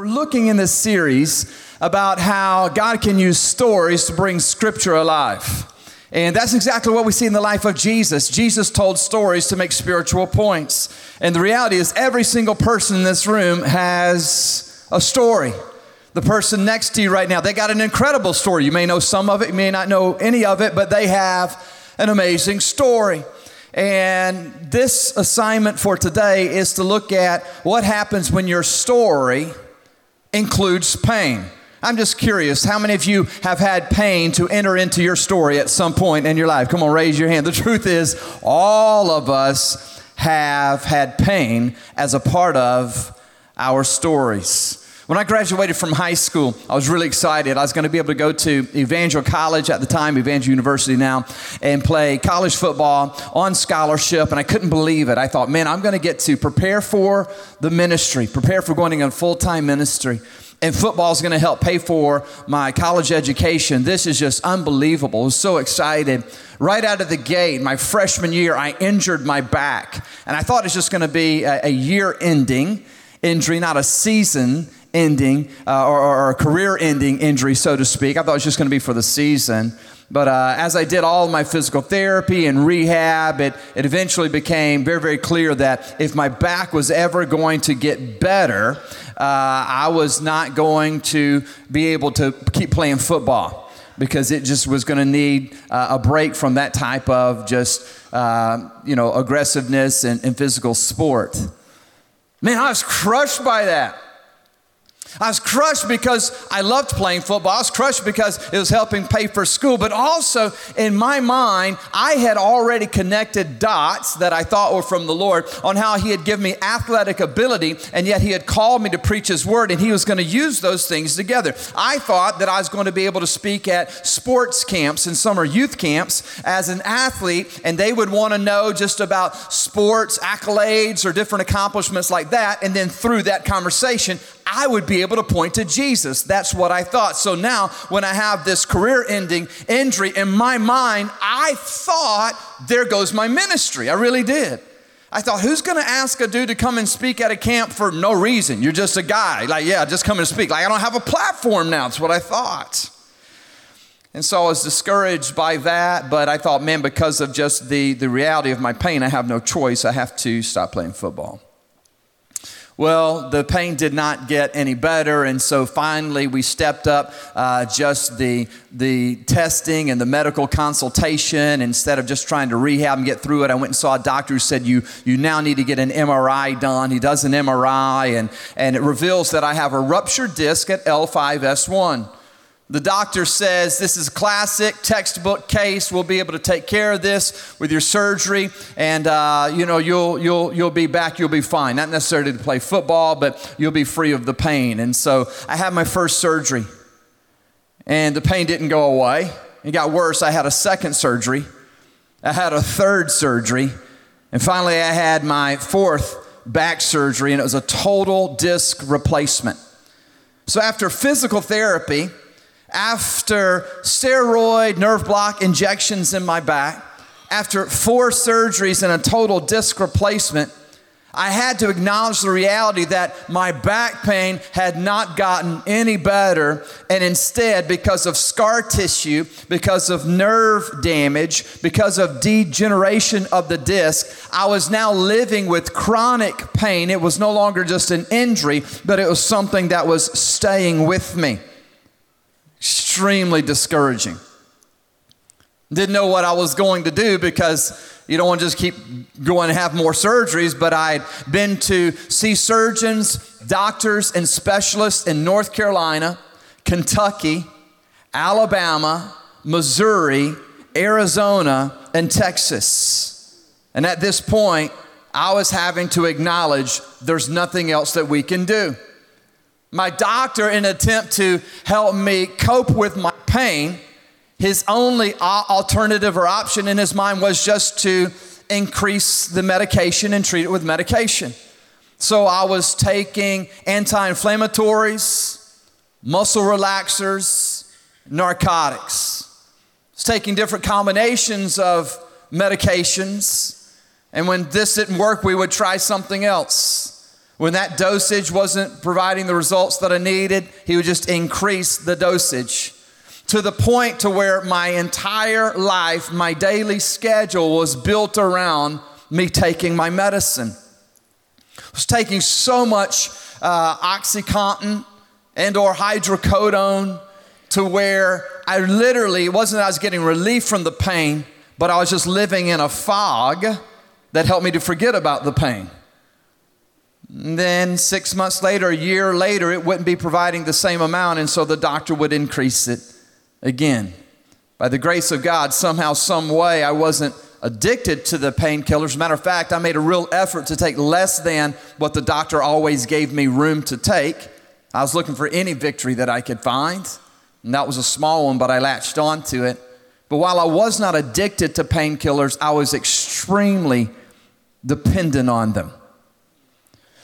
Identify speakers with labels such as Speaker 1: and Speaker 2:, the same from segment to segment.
Speaker 1: We're looking in this series about how God can use stories to bring scripture alive. And that's exactly what we see in the life of Jesus. Jesus told stories to make spiritual points. And the reality is, every single person in this room has a story. The person next to you right now, they got an incredible story. You may know some of it, you may not know any of it, but they have an amazing story. And this assignment for today is to look at what happens when your story includes pain. I'm just curious, how many of you have had pain to enter into your story at some point in your life? Come on, raise your hand. The truth is, all of us have had pain as a part of our stories. When I graduated from high school, I was really excited. I was going to be able to go to Evangel College at the time, Evangel University now, and play college football on scholarship. And I couldn't believe it. I thought, man, I'm going to get to prepare for the ministry, prepare for going into full time ministry and football is going to help pay for my college education. This is just unbelievable. I was so excited. Right out of the gate, my freshman year, I injured my back. And I thought it was just going to be a year ending injury, not a season ending uh, or, or, a career ending injury, so to speak. I thought it was just going to be for the season. But uh, as I did all my physical therapy and rehab, it, it eventually became very, very clear that if my back was ever going to get better, uh, I was not going to be able to keep playing football because it just was going to need uh, a break from that type of just, uh, you know, aggressiveness and, and physical sport. Man, I was crushed by that. I was crushed because I loved playing football. I was crushed because it was helping pay for school. But also, in my mind, I had already connected dots that I thought were from the Lord on how He had given me athletic ability, and yet He had called me to preach His word, and He was going to use those things together. I thought that I was going to be able to speak at sports camps and summer youth camps as an athlete, and they would want to know just about sports accolades or different accomplishments like that. And then through that conversation, I would be able to point to Jesus. That's what I thought. So now, when I have this career ending injury in my mind, I thought, there goes my ministry. I really did. I thought, who's going to ask a dude to come and speak at a camp for no reason? You're just a guy. Like, yeah, just come and speak. Like, I don't have a platform now. That's what I thought. And so I was discouraged by that, but I thought, man, because of just the, the reality of my pain, I have no choice. I have to stop playing football. Well, the pain did not get any better, and so finally we stepped up uh, just the, the testing and the medical consultation. Instead of just trying to rehab and get through it, I went and saw a doctor who said, You, you now need to get an MRI done. He does an MRI, and, and it reveals that I have a ruptured disc at L5S1. The doctor says this is a classic textbook case. We'll be able to take care of this with your surgery, and uh, you know you'll you'll you'll be back. You'll be fine. Not necessarily to play football, but you'll be free of the pain. And so I had my first surgery, and the pain didn't go away. It got worse. I had a second surgery. I had a third surgery, and finally I had my fourth back surgery, and it was a total disc replacement. So after physical therapy after steroid nerve block injections in my back, after four surgeries and a total disc replacement, I had to acknowledge the reality that my back pain had not gotten any better, and instead, because of scar tissue, because of nerve damage, because of degeneration of the disc, I was now living with chronic pain. It was no longer just an injury, but it was something that was staying with me extremely discouraging. Didn't know what I was going to do because you don't want to just keep going and have more surgeries, but I'd been to see surgeons, doctors, and specialists in North Carolina, Kentucky, Alabama, Missouri, Arizona, and Texas. And at this point, I was having to acknowledge there's nothing else that we can do. My doctor, in an attempt to help me cope with my pain, his only alternative or option in his mind was just to increase the medication and treat it with medication. So I was taking anti inflammatories, muscle relaxers, narcotics. I was taking different combinations of medications. And when this didn't work, we would try something else. When that dosage wasn't providing the results that I needed, he would just increase the dosage to the point to where my entire life, my daily schedule was built around me taking my medicine. I was taking so much uh, OxyContin and or hydrocodone to where I literally, it wasn't I was getting relief from the pain, but I was just living in a fog that helped me to forget about the pain. Then six months later, a year later, it wouldn't be providing the same amount, and so the doctor would increase it again. By the grace of God, somehow, some way, I wasn't addicted to the painkillers. Matter of fact, I made a real effort to take less than what the doctor always gave me room to take. I was looking for any victory that I could find, and that was a small one, but I latched onto it. But while I was not addicted to painkillers, I was extremely dependent on them.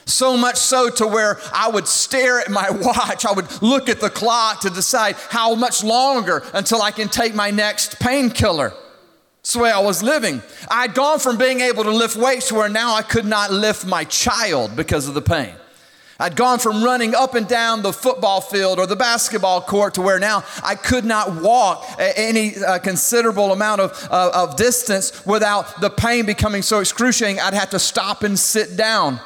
Speaker 1: So much so to where I would stare at my watch. I would look at the clock to decide how much longer until I can take my next painkiller. That's the way I was living. I'd gone from being able to lift weights to where now I could not lift my child because of the pain. I'd gone from running up and down the football field or the basketball court to where now I could not walk any uh, considerable amount of, uh, of distance without the pain becoming so excruciating, I'd have to stop and sit down.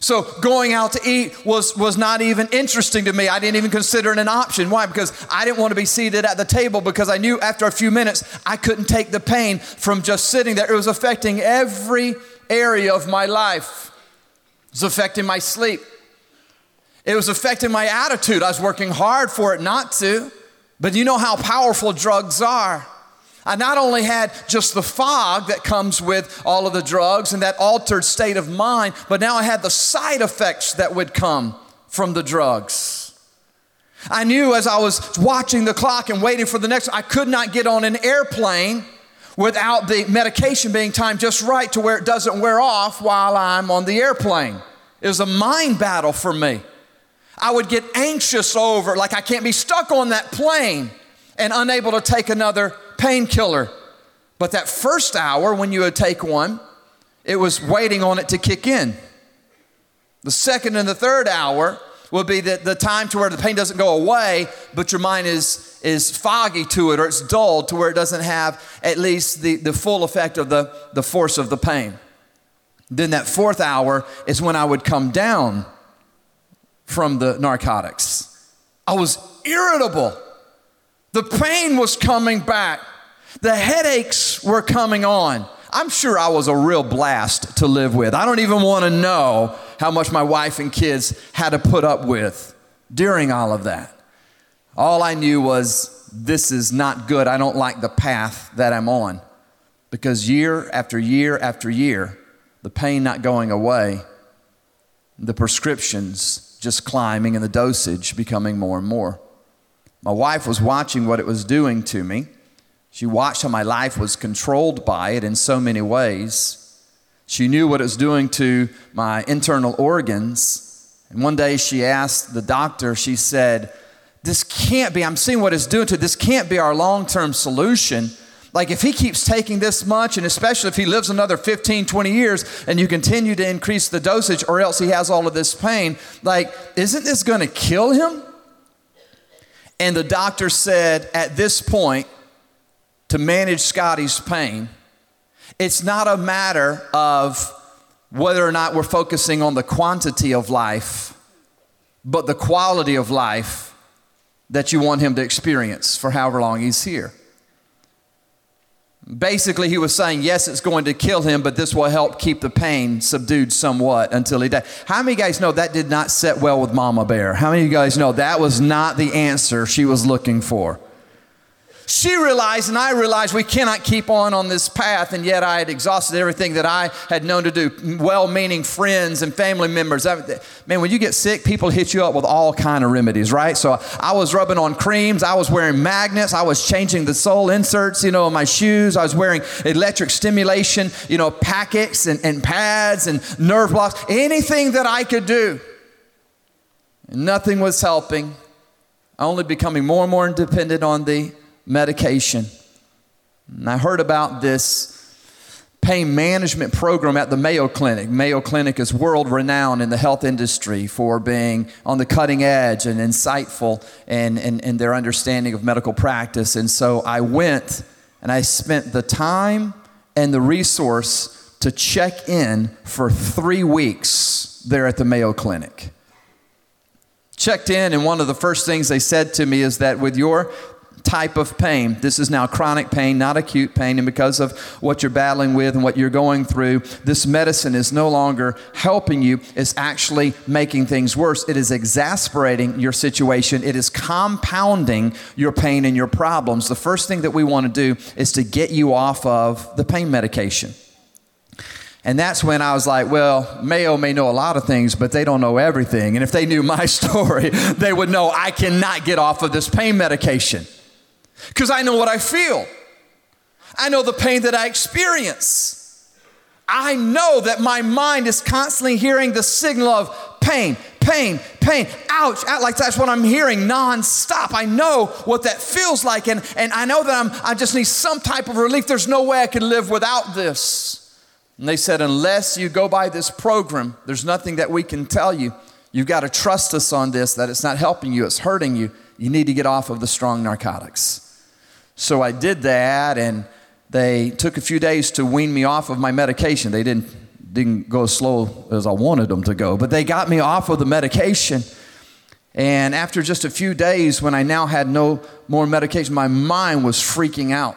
Speaker 1: So going out to eat was, was not even interesting to me. I didn't even consider it an option. Why? Because I didn't want to be seated at the table because I knew after a few minutes I couldn't take the pain from just sitting there. It was affecting every area of my life. It was affecting my sleep. It was affecting my attitude. I was working hard for it not to. But you know how powerful drugs are. I not only had just the fog that comes with all of the drugs and that altered state of mind, but now I had the side effects that would come from the drugs. I knew as I was watching the clock and waiting for the next, I could not get on an airplane without the medication being timed just right to where it doesn't wear off while I'm on the airplane. It was a mind battle for me. I would get anxious over, like I can't be stuck on that plane and unable to take another painkiller. But that first hour, when you would take one, it was waiting on it to kick in. The second and the third hour will be the, the time to where the pain doesn't go away, but your mind is, is foggy to it or it's dulled to where it doesn't have at least the, the full effect of the, the force of the pain. Then that fourth hour is when I would come down from the narcotics. I was irritable. The pain was coming back. The headaches were coming on. I'm sure I was a real blast to live with. I don't even want to know how much my wife and kids had to put up with during all of that. All I knew was this is not good. I don't like the path that I'm on. Because year after year after year, the pain not going away, the prescriptions just climbing and the dosage becoming more and more. My wife was watching what it was doing to me. She watched how my life was controlled by it in so many ways. She knew what it was doing to my internal organs. And one day she asked the doctor, she said, This can't be, I'm seeing what it's doing to, this can't be our long term solution. Like, if he keeps taking this much, and especially if he lives another 15, 20 years, and you continue to increase the dosage, or else he has all of this pain, like, isn't this gonna kill him? And the doctor said, at this point, to manage Scotty's pain, it's not a matter of whether or not we're focusing on the quantity of life, but the quality of life that you want him to experience for however long he's here. Basically, he was saying, yes, it's going to kill him, but this will help keep the pain subdued somewhat until he dies. How many guys know that did not set well with Mama Bear? How many of you guys know that was not the answer she was looking for? She realized, and I realized, we cannot keep on on this path, and yet I had exhausted everything that I had known to do. Well-meaning friends and family members. Man, when you get sick, people hit you up with all kind of remedies, right? So I was rubbing on creams. I was wearing magnets. I was changing the sole inserts, you know, in my shoes. I was wearing electric stimulation, you know, packets and, and pads and nerve blocks. Anything that I could do. Nothing was helping. Only becoming more and more dependent on the medication. And I heard about this pain management program at the Mayo Clinic. Mayo Clinic is world renowned in the health industry for being on the cutting edge and insightful in, in, in their understanding of medical practice. And so I went and I spent the time and the resource to check in for three weeks there at the Mayo Clinic. Checked in, and one of the first things they said to me is that with your type of pain. This is now chronic pain, not acute pain. And because of what you're battling with and what you're going through, this medicine is no longer helping you. It's actually making things worse. It is exasperating your situation. It is compounding your pain and your problems. The first thing that we want to do is to get you off of the pain medication. And that's when I was like, well, Mayo may know a lot of things, but they don't know everything. And if they knew my story, they would know I cannot get off of this pain medication because I know what I feel. I know the pain that I experience. I know that my mind is constantly hearing the signal of pain, pain, pain, ouch, like that's what I'm hearing nonstop. I know what that feels like, and, and I know that I'm, I just need some type of relief. There's no way I can live without this. And they said, unless you go by this program, there's nothing that we can tell you. You've got to trust us on this, that it's not helping you, it's hurting you. You need to get off of the strong narcotics. So I did that, and they took a few days to wean me off of my medication. They didn't, didn't go as slow as I wanted them to go, but they got me off of the medication. And after just a few days, when I now had no more medication, my mind was freaking out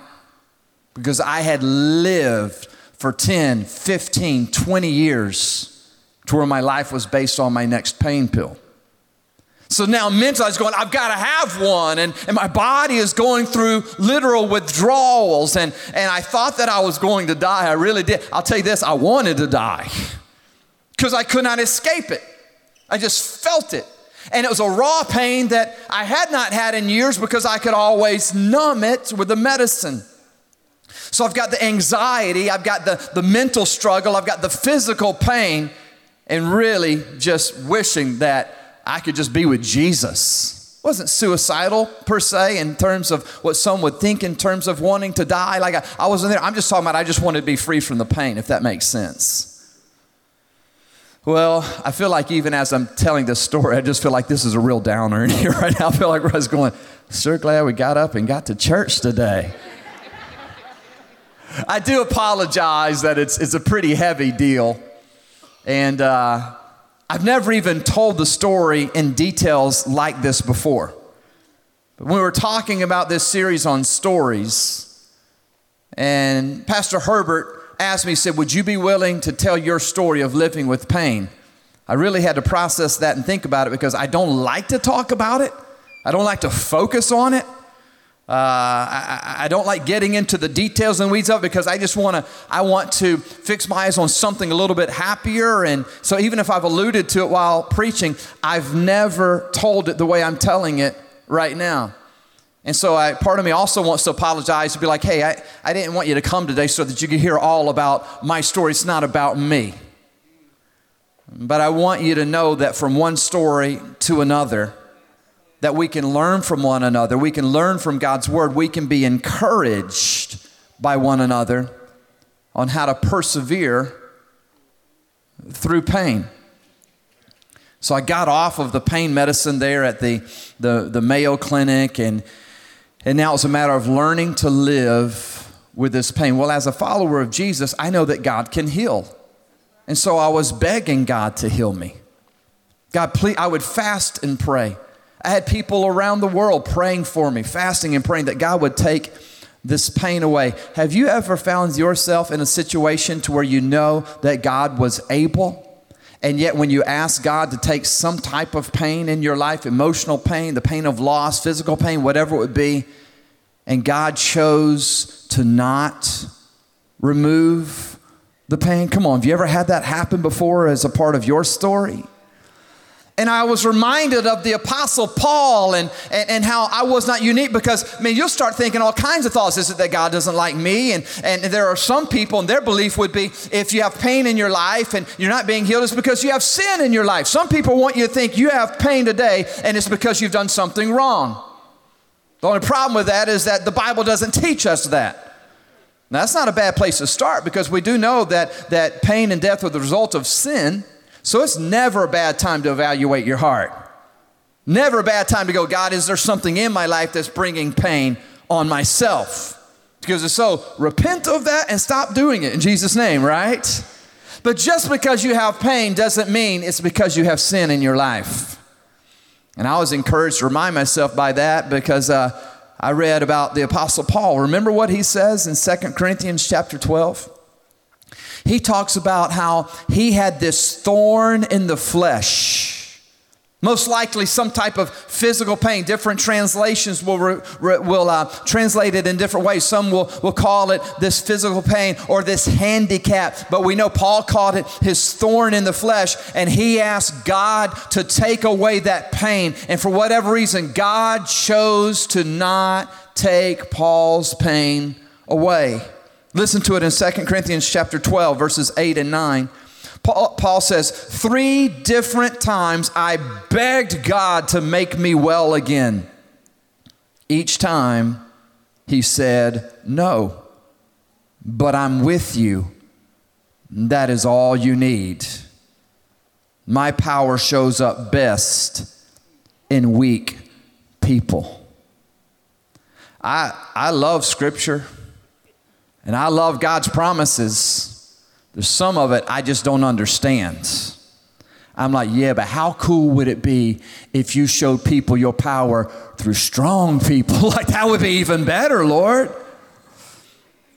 Speaker 1: because I had lived for 10, 15, 20 years to where my life was based on my next pain pill. So now mentally I was going, I've got to have one. And, and my body is going through literal withdrawals. And, and I thought that I was going to die. I really did. I'll tell you this, I wanted to die because I could not escape it. I just felt it. And it was a raw pain that I had not had in years because I could always numb it with the medicine. So I've got the anxiety, I've got the, the mental struggle, I've got the physical pain, and really just wishing that I could just be with Jesus. It wasn't suicidal per se in terms of what some would think in terms of wanting to die. Like I, I wasn't there. I'm just talking about I just wanted to be free from the pain, if that makes sense. Well, I feel like even as I'm telling this story, I just feel like this is a real downer in here right now. I feel like I was going, so glad we got up and got to church today. I do apologize that it's, it's a pretty heavy deal. And uh, I've never even told the story in details like this before. But we were talking about this series on stories, and Pastor Herbert asked me, he said, Would you be willing to tell your story of living with pain? I really had to process that and think about it because I don't like to talk about it. I don't like to focus on it. Uh, I, I, don't like getting into the details and weeds of it because I just want to. I want to fix my eyes on something a little bit happier. And so, even if I've alluded to it while preaching, I've never told it the way I'm telling it right now. And so, I, part of me also wants to apologize to be like, "Hey, I, I didn't want you to come today so that you could hear all about my story. It's not about me." But I want you to know that from one story to another that we can learn from one another. We can learn from God's word. We can be encouraged by one another on how to persevere through pain. So I got off of the pain medicine there at the, the, the Mayo Clinic, and, and now it's a matter of learning to live with this pain. Well, as a follower of Jesus, I know that God can heal. And so I was begging God to heal me. God, please, I would fast and pray. I had people around the world praying for me, fasting and praying that God would take this pain away. Have you ever found yourself in a situation to where you know that God was able? And yet, when you ask God to take some type of pain in your life, emotional pain, the pain of loss, physical pain, whatever it would be, and God chose to not remove the pain? Come on, have you ever had that happen before as a part of your story? And I was reminded of the Apostle Paul and, and, and, how I was not unique because, I mean, you'll start thinking all kinds of thoughts. Is it that God doesn't like me? And, and there are some people, and their belief would be if you have pain in your life and you're not being healed, it's because you have sin in your life. Some people want you to think you have pain today and it's because you've done something wrong. The only problem with that is that the Bible doesn't teach us that. Now, that's not a bad place to start because we do know that, that pain and death are the result of sin. So it's never a bad time to evaluate your heart. Never a bad time to go, God, is there something in my life that's bringing pain on myself? Because if so, repent of that and stop doing it in Jesus' name, right? But just because you have pain doesn't mean it's because you have sin in your life. And I was encouraged to remind myself by that because uh, I read about the Apostle Paul. Remember what he says in 2 Corinthians chapter 12? He talks about how he had this thorn in the flesh most likely, some type of physical pain. Different translations will, re, re, will uh, translate it in different ways. Some will, will call it this physical pain or this handicap, but we know Paul called it his thorn in the flesh, and he asked God to take away that pain. And for whatever reason, God chose to not take Paul's pain away. Listen to it in 2 Corinthians chapter 12, verses 8 and 9. Paul, Paul says, Three different times I begged God to make me well again. Each time he said, No, but I'm with you. That is all you need. My power shows up best in weak people. I, I love Scripture and I love God's promises. There's some of it I just don't understand. I'm like, yeah, but how cool would it be if you showed people your power through strong people? like, that would be even better, Lord.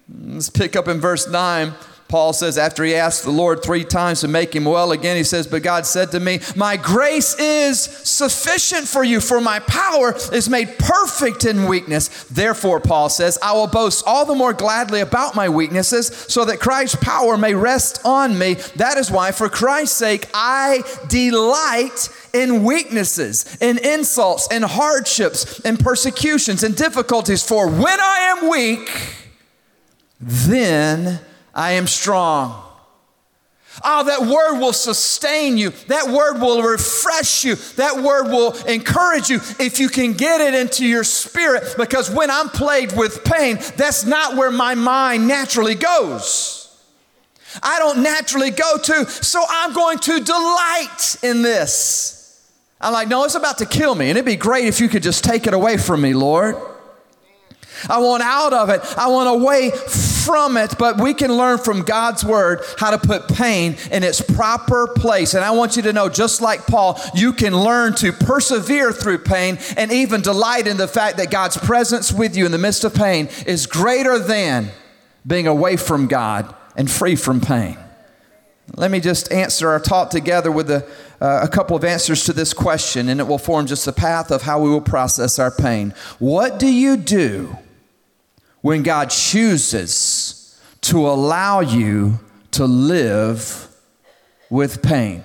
Speaker 1: Let's pick up in verse 9. Paul says, after he asked the Lord three times to make him well again, he says, But God said to me, My grace is sufficient for you, for my power is made perfect in weakness. Therefore, Paul says, I will boast all the more gladly about my weaknesses, so that Christ's power may rest on me. That is why, for Christ's sake, I delight in weaknesses, in insults, in hardships, in persecutions, in difficulties. For when I am weak, then I am strong. Oh, that word will sustain you. That word will refresh you. That word will encourage you if you can get it into your spirit. Because when I'm plagued with pain, that's not where my mind naturally goes. I don't naturally go to, so I'm going to delight in this. I'm like, no, it's about to kill me, and it'd be great if you could just take it away from me, Lord. I want out of it. I want away from it, but we can learn from God's word how to put pain in its proper place. And I want you to know, just like Paul, you can learn to persevere through pain and even delight in the fact that God's presence with you in the midst of pain is greater than being away from God and free from pain. Let me just answer our talk together with a, uh, a couple of answers to this question, and it will form just a path of how we will process our pain. What do you do when God chooses to allow you to live with pain.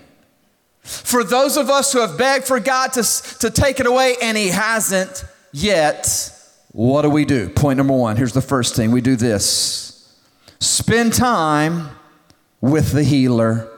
Speaker 1: For those of us who have begged for God to, to take it away and He hasn't yet, what do we do? Point number one here's the first thing we do this spend time with the healer.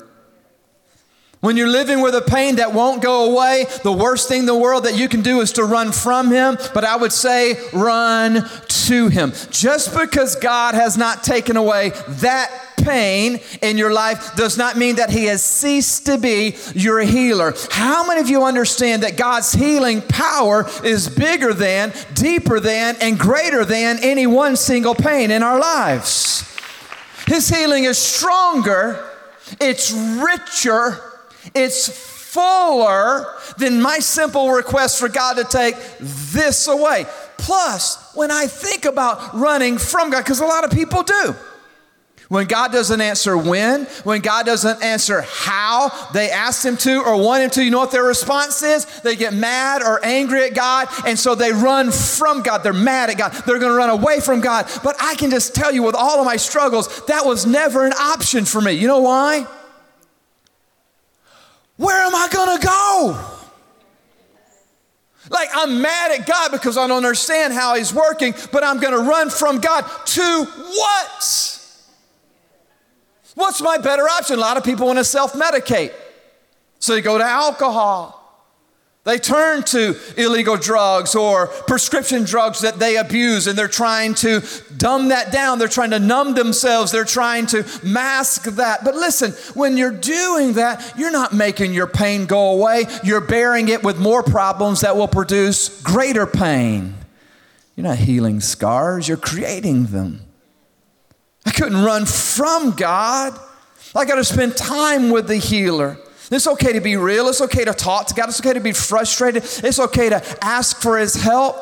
Speaker 1: When you're living with a pain that won't go away, the worst thing in the world that you can do is to run from Him, but I would say run to Him. Just because God has not taken away that pain in your life does not mean that He has ceased to be your healer. How many of you understand that God's healing power is bigger than, deeper than, and greater than any one single pain in our lives? His healing is stronger, it's richer it's fuller than my simple request for God to take this away. Plus, when I think about running from God, because a lot of people do. When God doesn't answer when, when God doesn't answer how they asked Him to or want Him to, you know what their response is? They get mad or angry at God, and so they run from God. They're mad at God. They're going to run away from God. But I can just tell you, with all of my struggles, that was never an option for me. You know why? Where am I to go? Like, I'm mad at God because I don't understand how He's working, but I'm to run from God to what? What's my better option? A lot of people want to self medicate. So they go to alcohol, They turn to illegal drugs or prescription drugs that they abuse and they're trying to dumb that down. They're trying to numb themselves. They're trying to mask that. But listen, when you're doing that, you're not making your pain go away. You're bearing it with more problems that will produce greater pain. You're not healing scars, you're creating them. I couldn't run from God. I got to spend time with the healer. It's okay to be real. It's okay to talk to God. It's okay to be frustrated. It's okay to ask for His help,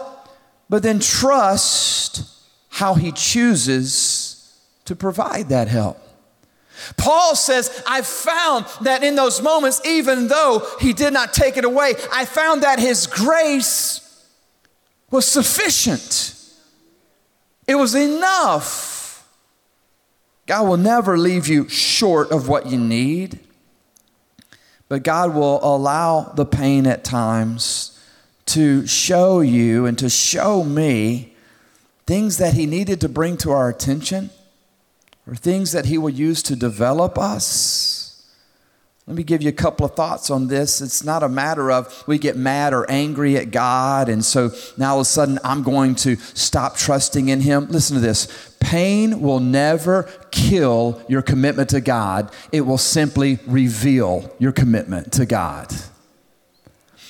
Speaker 1: but then trust how He chooses to provide that help. Paul says, I found that in those moments, even though He did not take it away, I found that His grace was sufficient. It was enough. God will never leave you short of what you need. But God will allow the pain at times to show you and to show me things that He needed to bring to our attention or things that He will use to develop us. Let me give you a couple of thoughts on this. It's not a matter of we get mad or angry at God, and so now all of a sudden I'm going to stop trusting in Him. Listen to this pain will never kill your commitment to God, it will simply reveal your commitment to God.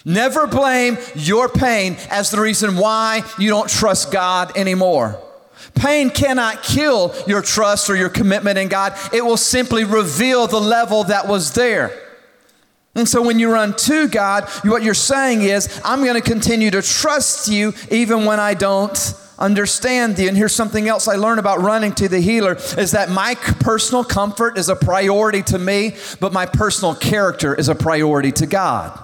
Speaker 1: Never blame your pain as the reason why you don't trust God anymore. Pain cannot kill your trust or your commitment in God. It will simply reveal the level that was there. And so when you run to God, what you're saying is, I'm going to continue to trust you even when I don't understand you. And here's something else I learned about running to the healer is that my personal comfort is a priority to me, but my personal character is a priority to God.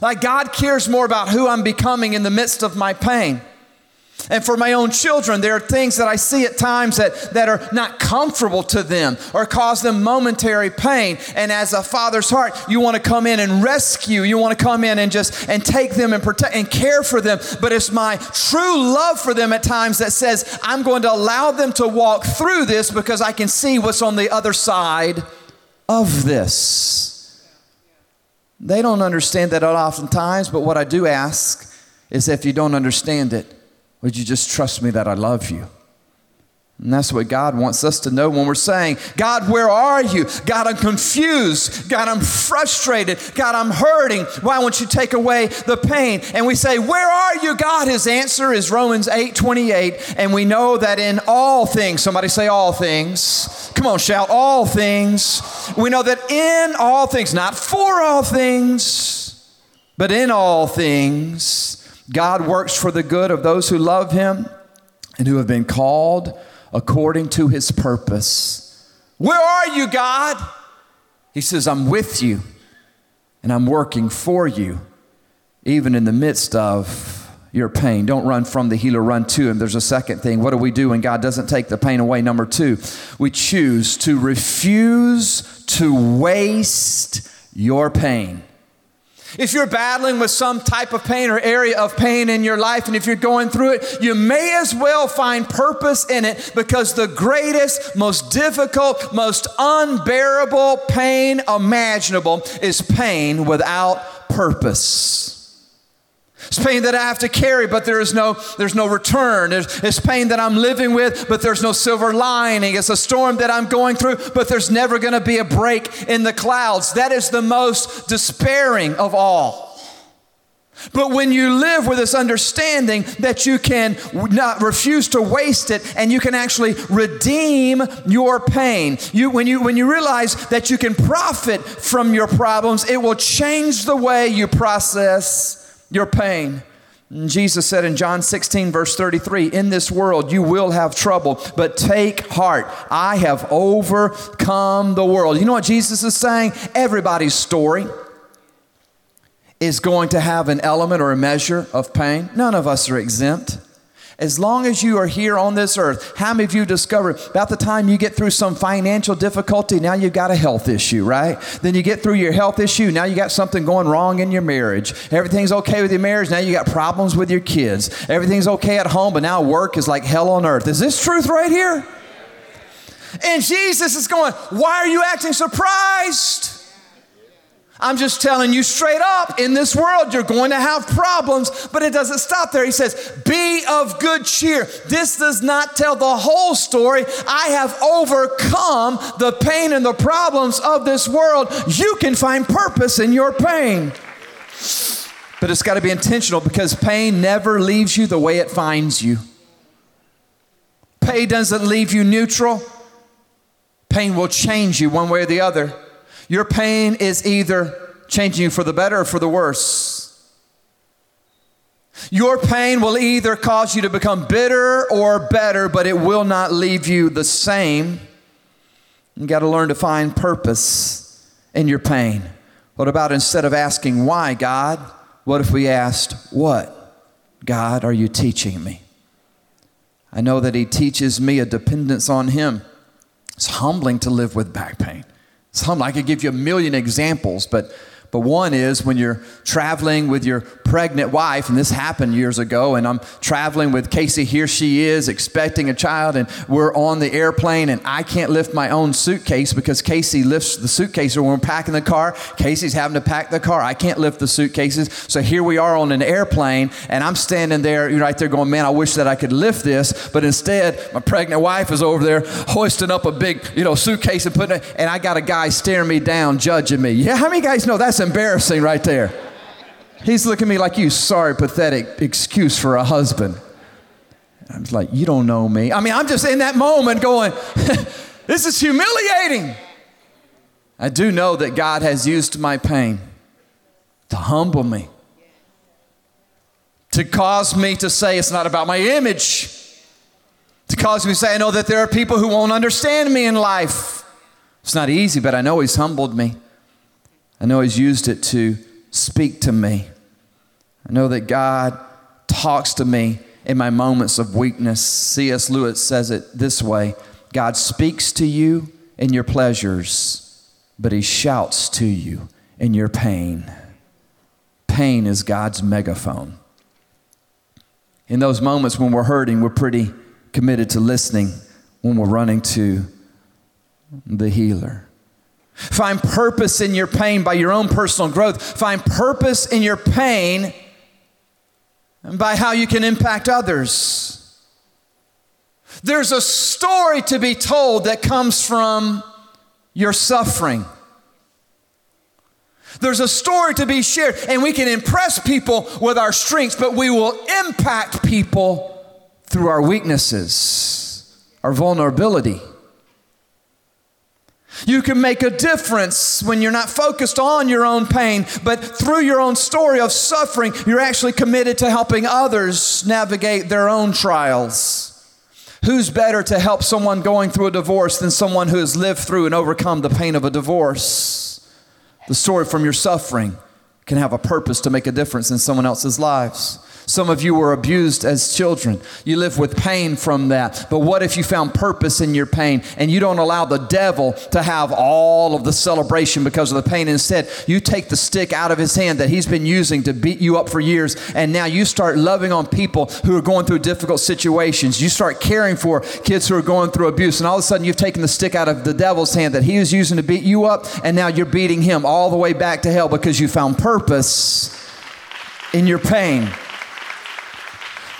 Speaker 1: Like God cares more about who I'm becoming in the midst of my pain. And for my own children, there are things that I see at times that, that are not comfortable to them or cause them momentary pain. And as a father's heart, you want to come in and rescue. You want to come in and just and take them and protect and care for them. But it's my true love for them at times that says, I'm going to allow them to walk through this because I can see what's on the other side of this. They don't understand that oftentimes, but what I do ask is if you don't understand it, would you just trust me that I love you? And that's what God wants us to know when we're saying, God, where are you? God, I'm confused. God, I'm frustrated. God, I'm hurting. Why won't you take away the pain? And we say, Where are you, God? His answer is Romans 8 28. And we know that in all things, somebody say all things. Come on, shout all things. We know that in all things, not for all things, but in all things, God works for the good of those who love him and who have been called according to his purpose. Where are you, God? He says, I'm with you and I'm working for you, even in the midst of your pain. Don't run from the healer, run to him. There's a second thing. What do we do when God doesn't take the pain away? Number two, we choose to refuse to waste your pain. If you're battling with some type of pain or area of pain in your life, and if you're going through it, you may as well find purpose in it because the greatest, most difficult, most unbearable pain imaginable is pain without purpose. It's pain that I have to carry, but there is no, there's no return. it's pain that I'm living with, but there's no silver lining. It's a storm that I'm going through, but there's never going to be a break in the clouds. That is the most despairing of all. But when you live with this understanding that you can not refuse to waste it and you can actually redeem your pain, you, when, you, when you realize that you can profit from your problems, it will change the way you process your pain. And Jesus said in John 16, verse 33, In this world you will have trouble, but take heart. I have overcome the world. You know what Jesus is saying? Everybody's story is going to have an element or a measure of pain. None of us are exempt. As long as you are here on this earth, how many of you discover about the time you get through some financial difficulty, now you've got a health issue, right? Then you get through your health issue, now you got something going wrong in your marriage. Everything's okay with your marriage, now you got problems with your kids. Everything's okay at home, but now work is like hell on earth. Is this truth right here? And Jesus is going, Why are you acting surprised? I'm just telling you straight up in this world, you're going to have problems, but it doesn't stop there. He says, Be of good cheer. This does not tell the whole story. I have overcome the pain and the problems of this world. You can find purpose in your pain. But it's got to be intentional because pain never leaves you the way it finds you. Pain doesn't leave you neutral, pain will change you one way or the other. Your pain is either changing you for the better or for the worse. Your pain will either cause you to become bitter or better, but it will not leave you the same. You got to learn to find purpose in your pain. What about instead of asking, Why, God? What if we asked, What, God, are you teaching me? I know that He teaches me a dependence on Him. It's humbling to live with back pain. Some I could give you a million examples, but but one is when you're traveling with your pregnant wife, and this happened years ago, and I'm traveling with Casey. Here she is expecting a child, and we're on the airplane, and I can't lift my own suitcase because Casey lifts the suitcase. Or when we're packing the car, Casey's having to pack the car. I can't lift the suitcases. So here we are on an airplane, and I'm standing there, right there going, Man, I wish that I could lift this. But instead, my pregnant wife is over there hoisting up a big, you know, suitcase and putting it, and I got a guy staring me down, judging me. Yeah, how many guys know that's embarrassing right there. He's looking at me like, you sorry, pathetic excuse for a husband. I was like, you don't know me. I mean, I'm just in that moment going, this is humiliating. I do know that God has used my pain to humble me, to cause me to say it's not about my image, to cause me to say, I know that there are people who won't understand me in life. It's not easy, but I know He's humbled me. I know He's used it to speak to me. I know that God talks to me in my moments of weakness. C.S. Lewis says it this way God speaks to you in your pleasures, but He shouts to you in your pain. Pain is God's megaphone. In those moments when we're hurting, we're pretty committed to listening when we're running to the healer. Find purpose in your pain by your own personal growth. Find purpose in your pain by how you can impact others. There's a story to be told that comes from your suffering. There's a story to be shared, and we can impress people with our strengths, but we will impact people through our weaknesses, our vulnerability. You can make a difference when you're not focused on your own pain, but through your own story of suffering, you're actually committed to helping others navigate their own trials. Who's better to help someone going through a divorce than someone who has lived through and overcome the pain of a divorce? The story from your suffering can have a purpose to make a difference in someone else's lives. Some of you were abused as children. You live with pain from that. But what if you found purpose in your pain and you don't allow the devil to have all of the celebration because of the pain? Instead, you take the stick out of his hand that he's been using to beat you up for years, and now you start loving on people who are going through difficult situations. You start caring for kids who are going through abuse, and all of a sudden you've taken the stick out of the devil's hand that he was using to beat you up, and now you're beating him all the way back to hell because you found purpose in your pain.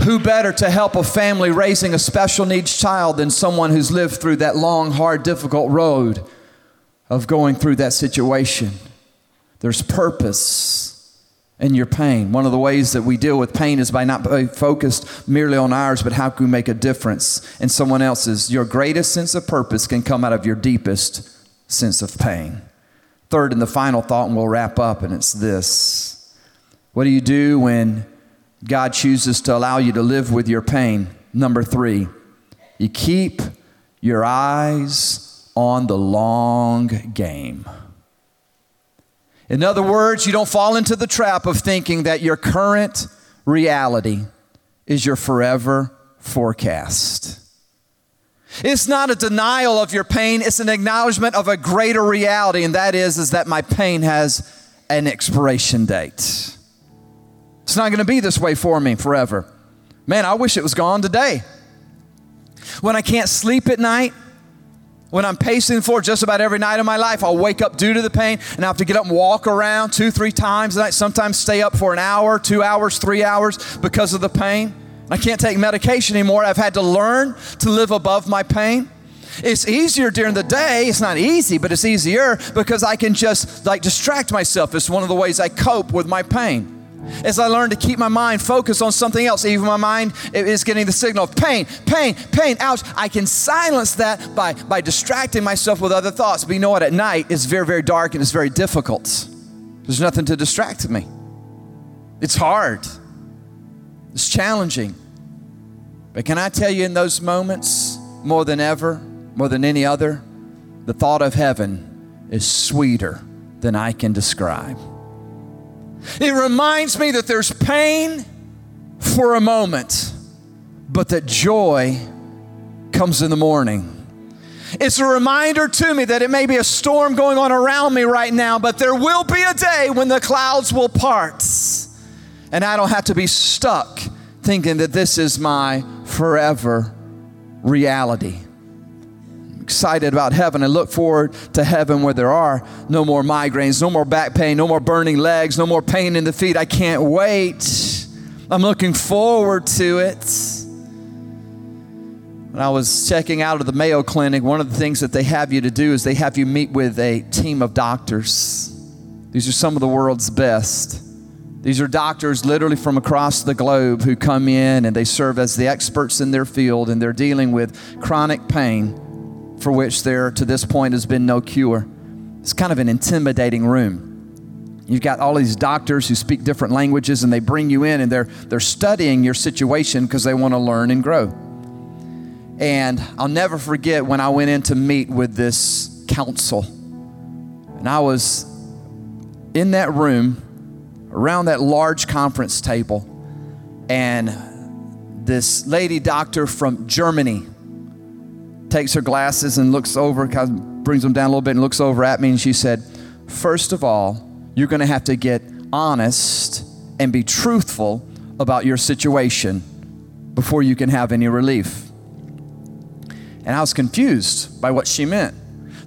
Speaker 1: Who better to help a family raising a special needs child than someone who's lived through that long, hard, difficult road of going through that situation? There's purpose in your pain. One of the ways that we deal with pain is by not being focused merely on ours, but how can we make a difference in someone else's? Your greatest sense of purpose can come out of your deepest sense of pain. Third and the final thought, and we'll wrap up, and it's this What do you do when God chooses to allow you to live with your pain. Number three, you keep your eyes on the long game. In other words, you don't fall into the trap of thinking that your current reality is your forever forecast. It's not a denial of your pain, it's an acknowledgement of a greater reality, and that is, is that my pain has an expiration date. It's not going to be this way for me forever. Man, I wish it was gone today. When I can't sleep at night, When I'm pacing the floor just about every night of my life, I'll wake up due to the pain and I have to get up and walk around two, three times a night, sometimes stay up for an hour, two hours, three hours because of the pain. I can't take medication anymore. I've had to learn to live above my pain. It's easier during the day. It's not easy, but it's easier because I can just like distract myself. It's one of the ways I cope with my pain. As I learn to keep my mind focused on something else, even my mind is getting the signal of pain, pain, pain, ouch. I can silence that by, by distracting myself with other thoughts. But you know what? At night, it's very, very dark and it's very difficult. There's nothing to distract me. It's hard, it's challenging. But can I tell you, in those moments, more than ever, more than any other, the thought of heaven is sweeter than I can describe. It reminds me that there's pain for a moment, but that joy comes in the morning. It's a reminder to me that it may be a storm going on around me right now, but there will be a day when the clouds will part. And I don't have to be stuck thinking that this is my forever reality excited about heaven and look forward to heaven where there are no more migraines, no more back pain, no more burning legs, no more pain in the feet. I can't wait. I'm looking forward to it. When I was checking out of the Mayo Clinic, one of the things that they have you to do is they have you meet with a team of doctors. These are some of the world's best. These are doctors literally from across the globe who come in and they serve as the experts in their field and they're dealing with chronic pain for which there to this point has been no cure. It's kind of an intimidating room. You've got all these doctors who speak different languages and they bring you in and they're, they're studying your situation because they want to learn and grow. And I'll never forget when I went in to meet with this council. And I was in that room around that large conference table. And this lady doctor from Germany takes her glasses and looks over, kind of brings them down a little bit and looks over at me. And she said, First of all, you're going to have to get honest and be truthful about your situation before you can have any relief. And I was confused by what she meant.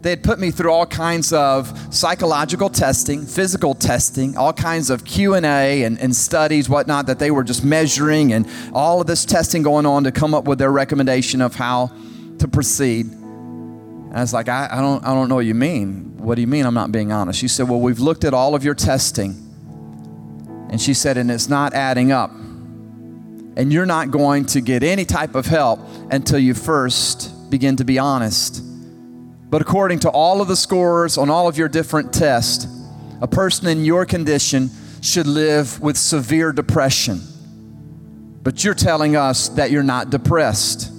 Speaker 1: They had put me through all kinds of psychological testing, physical testing, all kinds of Q&A and, and studies, whatnot, that they were just measuring and all of this testing going on to come up with their recommendation of how to proceed. And I was like, I, I, don't, I don't know what you mean. What do you mean I'm not being honest? She said, Well, we've looked at all of your testing. And she said, And it's not adding up. And you're not going to get any type of help until you first begin to be honest. But according to all of the scores on all of your different tests, a person in your condition should live with severe depression. But you're telling us that you're not depressed.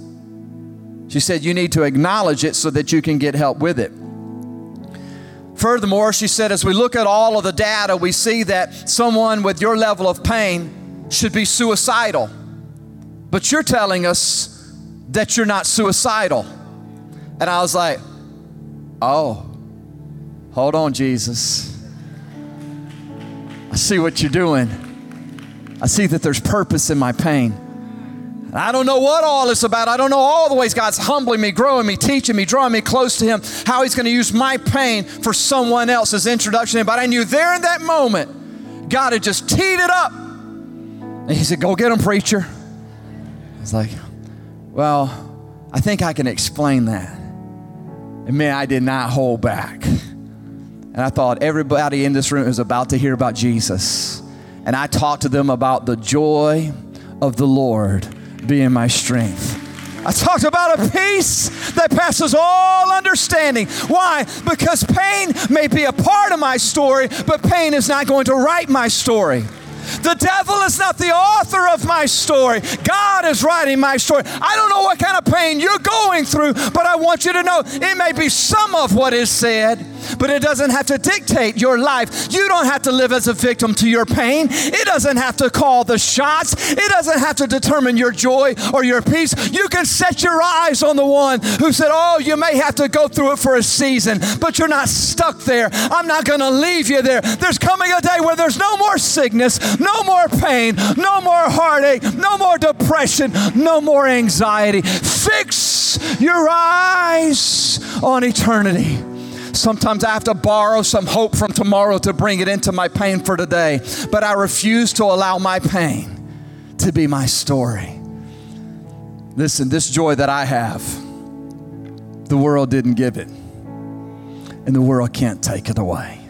Speaker 1: She said, You need to acknowledge it so that you can get help with it. Furthermore, she said, as we look at all of the data, we see that someone with your level of pain should be suicidal. But you're telling us that you're not suicidal. And I was like, Oh, hold on, Jesus. I see what you're doing. I see that there's purpose in my pain. I don't know what all this about. I don't know all the ways God's humbling me, growing me, teaching me, drawing me close to Him, how He's going to use my pain for someone else's introduction. But I knew there in that moment, God had just teed it up. And He said, Go get him, preacher. I was like, Well, I think I can explain that. And man, I did not hold back. And I thought everybody in this room is about to hear about Jesus. And I talked to them about the joy of the Lord being my strength. I talked about a peace that passes all understanding. Why? Because pain may be a part of my story, but pain is not going to write my story. The devil is not the author of my story. God is writing my story. I don't know what kind of pain you're going through, but I want you to know it may be some of what is said, but it doesn't have to dictate your life. You don't have to live as a victim to your pain. It doesn't have to call the shots. It doesn't have to determine your joy or your peace. You can set your eyes on the one who said, Oh, you may have to go through it for a season, but you're not stuck there. I'm not going to leave you there. There's coming a day where there's no more sickness, no more pain, no more heartache, no more depression, no more anxiety. Fix your eyes on eternity. Sometimes I have to borrow some hope from tomorrow to bring it into my pain for today, but I refuse to allow my pain to be my story. Listen, this joy that I have, the world didn't give it, and the world can't take it away.